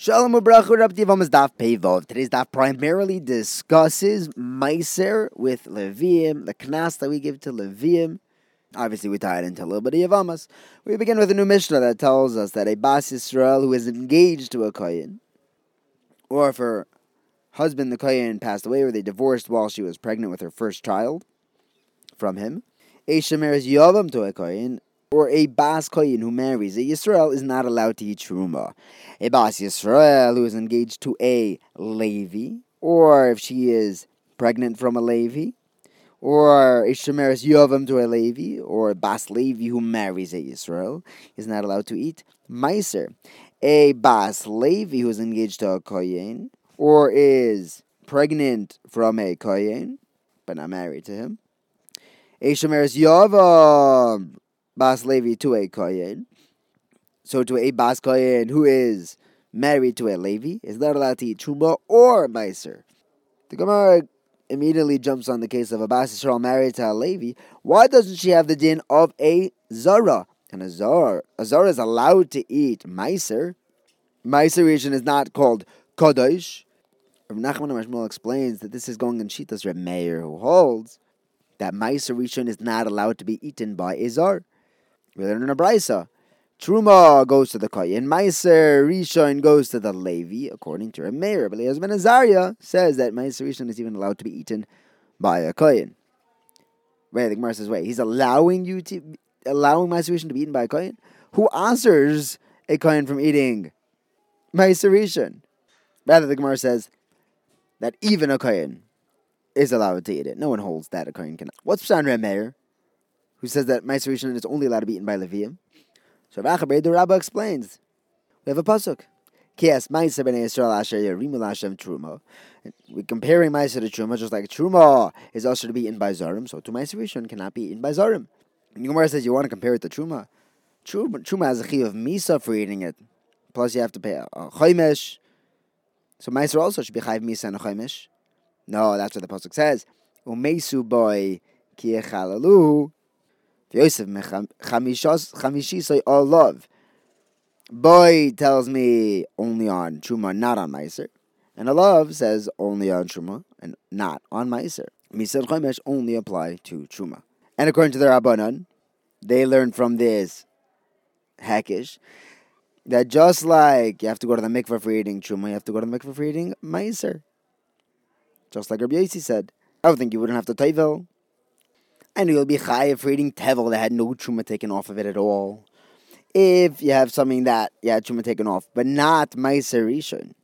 Shalom Ubrachu Rabbi Tivamas Daf Pevov. Today's daf primarily discusses Meiser with Levium, the knas that we give to Levium. Obviously, we tie it into a little bit of Yavamas. We begin with a new Mishnah that tells us that a Bas Yisrael who is engaged to a Kohen, or if her husband, the Kohen, passed away, or they divorced while she was pregnant with her first child from him, a Shemer is Yavam to a Kohen, or a Bas Koyin who marries a Yisrael is not allowed to eat Truma. A Bas Yisrael who is engaged to a Levi, or if she is pregnant from a Levi, or a Shemeres Yovam to a Levi, or a Bas Levi who marries a Yisrael, is not allowed to eat Meiser. A Bas Levi who is engaged to a Koyin, or is pregnant from a Koyin, but not married to him, a Shemeres Yovam um, Bas Levi to a Kohen. So to a Bas Kohen who is married to a Levi is not allowed to eat Truma or Meiser. The Gemara immediately jumps on the case of a Bas Yisrael married to a Levi. Why doesn't she have the din of a Zara? And a Zara, a Zara is allowed to eat Meiser. Meiser region is not called Kodesh. Rav Nachman Mashmul explains that this is going in Shitas Reb Meir, who holds that Meiser is not allowed to be eaten by a Zar. We learn in a brisa. Truma goes to the Kohen. Meiser Rishon goes to the Levi, according to Meir. But Eliezer ben Azariah says that Meiser Rishon is even allowed to be eaten by a Kohen. Wait, the Gemara says, wait, he's allowing you to allowing Meiser Rishon to be eaten by a Kohen? Who answers a Kohen from eating Meiser Rishon? Rather, the Gemara says that even a Kohen is allowed to eat it. No one holds that a Kohen cannot. What's Psan Meir? Who says that Meiser Rishon is only allowed to be eaten by Levium. So Rachaber, the Rabbah explains. We have a pasuk. Kias Meiser ben Yisrael Asher Yerimu Lashem Truma. We're comparing Meiser to Truma, just like Truma is also to be eaten by Zarim, so to Meiser Rishon cannot be eaten by Zarim. Gemara says you want to compare it to Truma. Truma, Truma has a chi of Misa for eating it. Plus you have to pay a, a. So Meiser also should be chayv Misa and a chaymesh. No, that's what the pasuk says. Umesu boy kiechalalu Yosef chamishisay all love. Boy tells me only on Truma, not on Meiser. And love says only on Truma and not on Meiser. Misad Chomesh only apply to Truma. And according to the Rabbanon, they learned from this Hekish that just like you have to go to the mikveh for eating Truma, you have to go to the mikveh for eating Meiser. Just like Rabbi Yossi said. I would think you wouldn't have to taivel and you'll be chayiv for eating tevel that had no truma taken off of it at all. If you have something that you had truma taken off, but not meiserishon,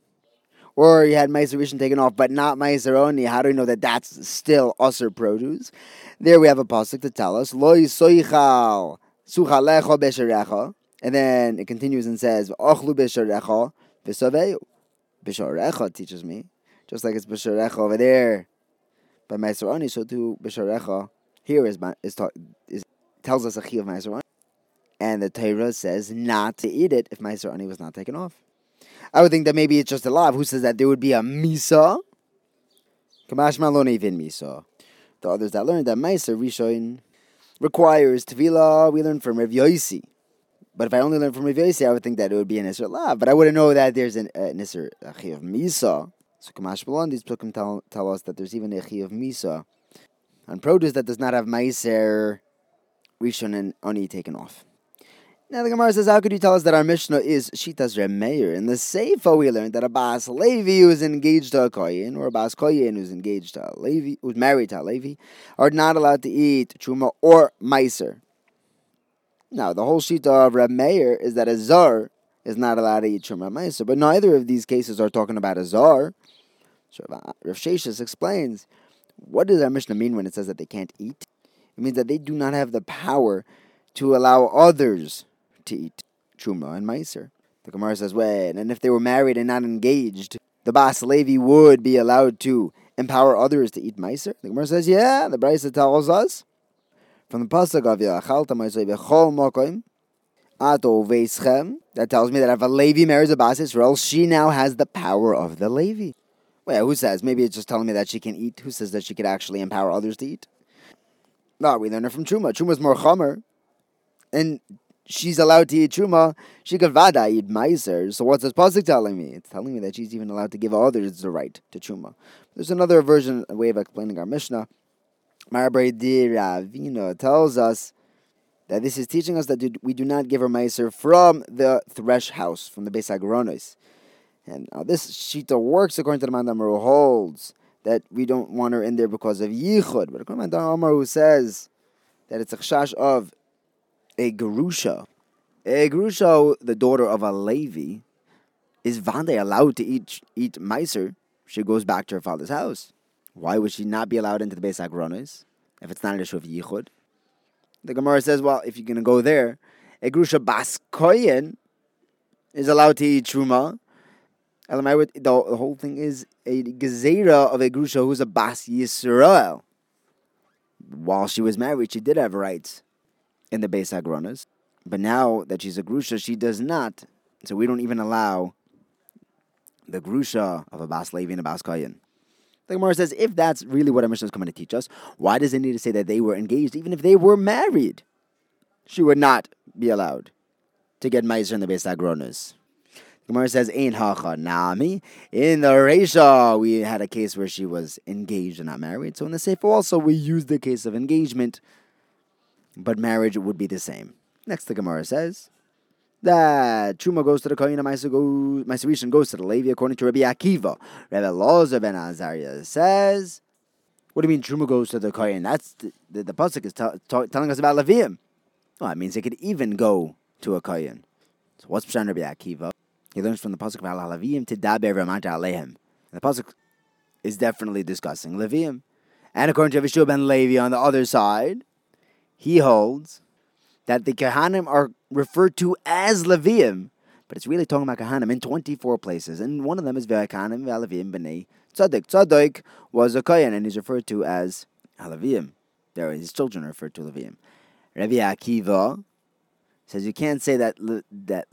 or you had meiserishon taken off, but not meiser how do you know that that's still usher produce? There we have a pasuk to tell us lo yisoichal suchalecha besharecha, and then it continues and says ochlu besharecha v'saveyu. Besharecha teaches me, just like it's besharecha over there by meiser only, so too besharecha here is is, is tells us a chi of Meiser and the Torah says not to eat it if Meiser Ani was not taken off. I would think that maybe it's just a law. Who says that there would be a misa? Kamash malon even misa. The others that learned that Meiser Rishon requires tevilah. We learn from Rav Yosi. But if I only learn from Rav Yosi, I would think that it would be an Isser law. But I wouldn't know that there's an, uh, an Isser of misa. So Kamash malon these Plukim tell, tell us that there's even a chi of misa on produce that does not have meiser rishon and oni taken off. Now the Gemara says, how could you tell us that our Mishnah is Shitas Remeir? In the Seifa we learned that a Bas Levi who is engaged to a Koyin, or a Bas Koyin who's engaged to a Levi, who's married to a Levi, are not allowed to eat Truma or Meiser. Now the whole Shita of Remeir is that a Zar is not allowed to eat Truma Meiser, but neither of these cases are talking about a Zar. So Rav Sheshis explains what does our Mishnah mean when it says that they can't eat? It means that they do not have the power to allow others to eat truma and meiser. The Gemara says, wait, and if they were married and not engaged, the Bas Levi would be allowed to empower others to eat meiser? The Gemara says, yeah, the Brisa tells us from the pasuk of Meiser Bechol Ato Veischem. That tells me that if a Levi marries a Bas Israel, she now has the power of the Levi. Well, who says? Maybe it's just telling me that she can eat. Who says that she could actually empower others to eat? No, we learn it from. Truma is more chomer. And she's allowed to eat truma, she could vada eat meiser. So what's this pasuk telling me? It's telling me that she's even allowed to give others the right to truma. There's another version, a way of explaining our Mishnah. Marbre Ravina tells us that this is teaching us that we do not give her meiser from the thresh house, from the Beis Agronis. And now this shita works according to the man who holds that we don't want her in there because of yichud. But according to Amar who says that it's a chash of a gerusha. A gerusha, the daughter of a Levi, is Vande allowed to eat eat meiser? She goes back to her father's house. Why would she not be allowed into the Beis Agronis if it's not an issue of yichud? The Gemara says, well, if you're going to go there, a gerusha bas koyen is allowed to eat truma the whole thing is a gezerah of a grusha who's a bas Yisrael. While she was married, she did have rights in the Beis Agronas, but now that she's a grusha, she does not. So we don't even allow the grusha of a bas Levi and a bas Kayan. The Gemara says, if that's really what our Mishnah is coming to teach us, why does it need to say that they were engaged, even if they were married? She would not be allowed to get Meiser in the Beis Agronas. Gemara says, "Ein hacha nami." In the Reisha, we had a case where she was engaged and not married. So in the Seifa also, we use the case of engagement, but marriage would be the same. Next, the Gemara says that Truma goes to the Kohen and Meiserishan goes to the Levi, according to Rabbi Akiva. Rabbi Loza ben Azariah says, "What do you mean Truma goes to the Kohen? That's the, the, the pasuk is t- t- telling us about Levium. Well, it means it could even go to a Kohen. So what's Rabbi Akiva? He learns from the pasuk of Al Halavim to Daber Ramanta Alehem. The pasuk is definitely discussing Levim. And according to Avishua ben Levi on the other side, he holds that the Kahanim are referred to as Levim, but it's really talking about Kahanim in 24 places. And one of them is Ve'akanim Ve'alavim B'nei Tzaddik. Tzaddik was a Kohen, and he's referred to as Halavim. There, his children are referred to Levim. Rabbi Akiva says you can't say that that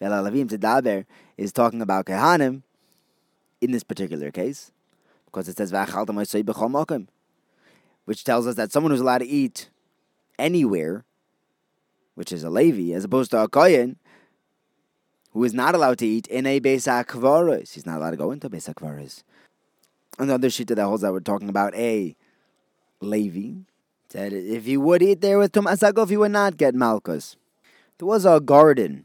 Velalavim Tedaber is talking about Kehanim in this particular case, because it says which tells us that someone who's allowed to eat anywhere, which is a Levi, as opposed to a Kohen, who is not allowed to eat in a Beis HaKvaros. He's not allowed to go into Beis HaKvaros. Another shita that holds that we're talking about a Levi said if he would eat there with Tumas Agov, he would not get Malchus. There was a garden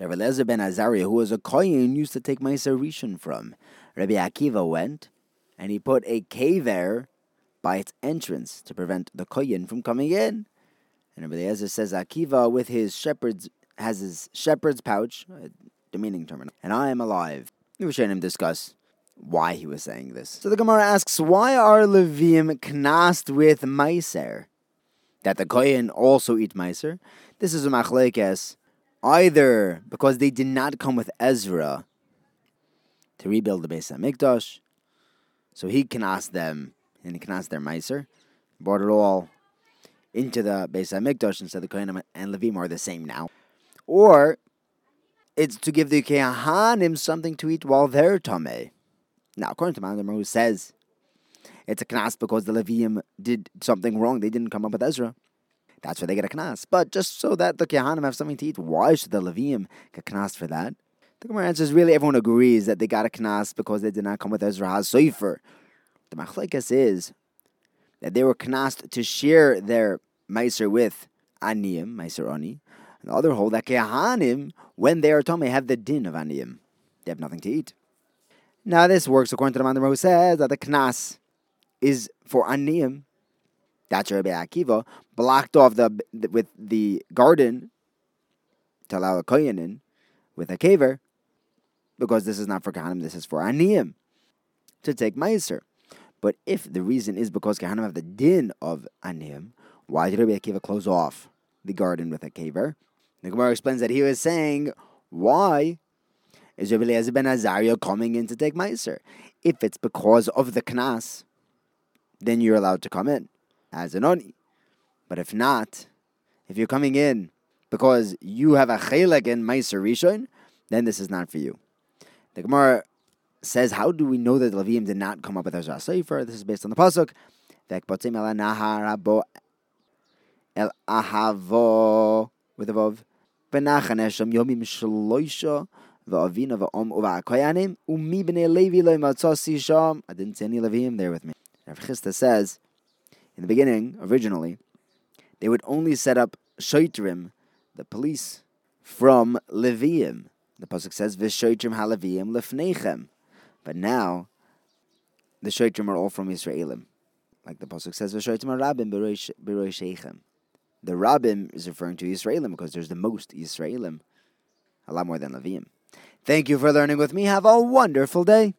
that Relezer ben Azariah, who was a Kohen, used to take Meiser Rishon from. Rabbi Akiva went, and he put a kever by its entrance to prevent the Kohen from coming in. And Rabbi Eliezer says Akiva, with his shepherd's, has his shepherd's pouch, a demeaning term, and I am alive. We were him discuss why he was saying this. So the Gemara asks, why are Levim knast with Meiser? That the Kohen also eat Meiser? This is a machlekes either because they did not come with Ezra to rebuild the Beis Hamikdash, so he can ask them and he can ask their Meiser, brought it all into the Beis Hamikdash and said the Kohanim and Levim are the same now, or it's to give the Kehanim something to eat while they're Tameh. Now, according to Malamar, who says it's a knas because the Levim did something wrong, they didn't come up with Ezra. That's where they get a knas. But just so that the Kehanim have something to eat, why should the Levim get knas for that? The Gemara answers really everyone agrees that they got a knas because they did not come with Ezra HaSofer. The machlekes is that they were knast to share their meiser with aniyim, meiser ani. And the other hold that kehanim, when they are tome, have the din of aniyim. They have nothing to eat. Now this works according to the Mandam who says that the knas is for aniyim that's Rabbi Akiva, blocked off the with the garden to allow in with a kever, because this is not for Kahanim, this is for Aniyim to take Meiser. But if the reason is because Kahanim have the din of Aniyim, why did Rabbi Akiva close off the garden with a kever? The Gemara explains that he was saying, why is Rabbi Eliezer ben coming in to take Meiser? If it's because of the Knas, then you're allowed to come in as an oni. But if not, if you're coming in because you have a chelek in Meiser Rishon, then this is not for you. The Gemara says, how do we know that the Levim did not come up with Ezra Sefer? This is based on the pasuk. El with a vav. V'nachan esham yomim shloisha v'avina v'om uva'akoyanim umi b'nei levi lo matzasi sham. I didn't see any Leviim there with me. Rav Chisda says, in the beginning, originally, they would only set up shoitrim, the police, from Leviim. The pasuk says, "V'shoitrim haleviim lefneichem," but now the shoitrim are all from Israelim, like the pasuk says, "V'shoitrim rabim b'roisheichem." The rabim is referring to Israelim because there's the most Israelim, a lot more than Leviim. Thank you for learning with me. Have a wonderful day.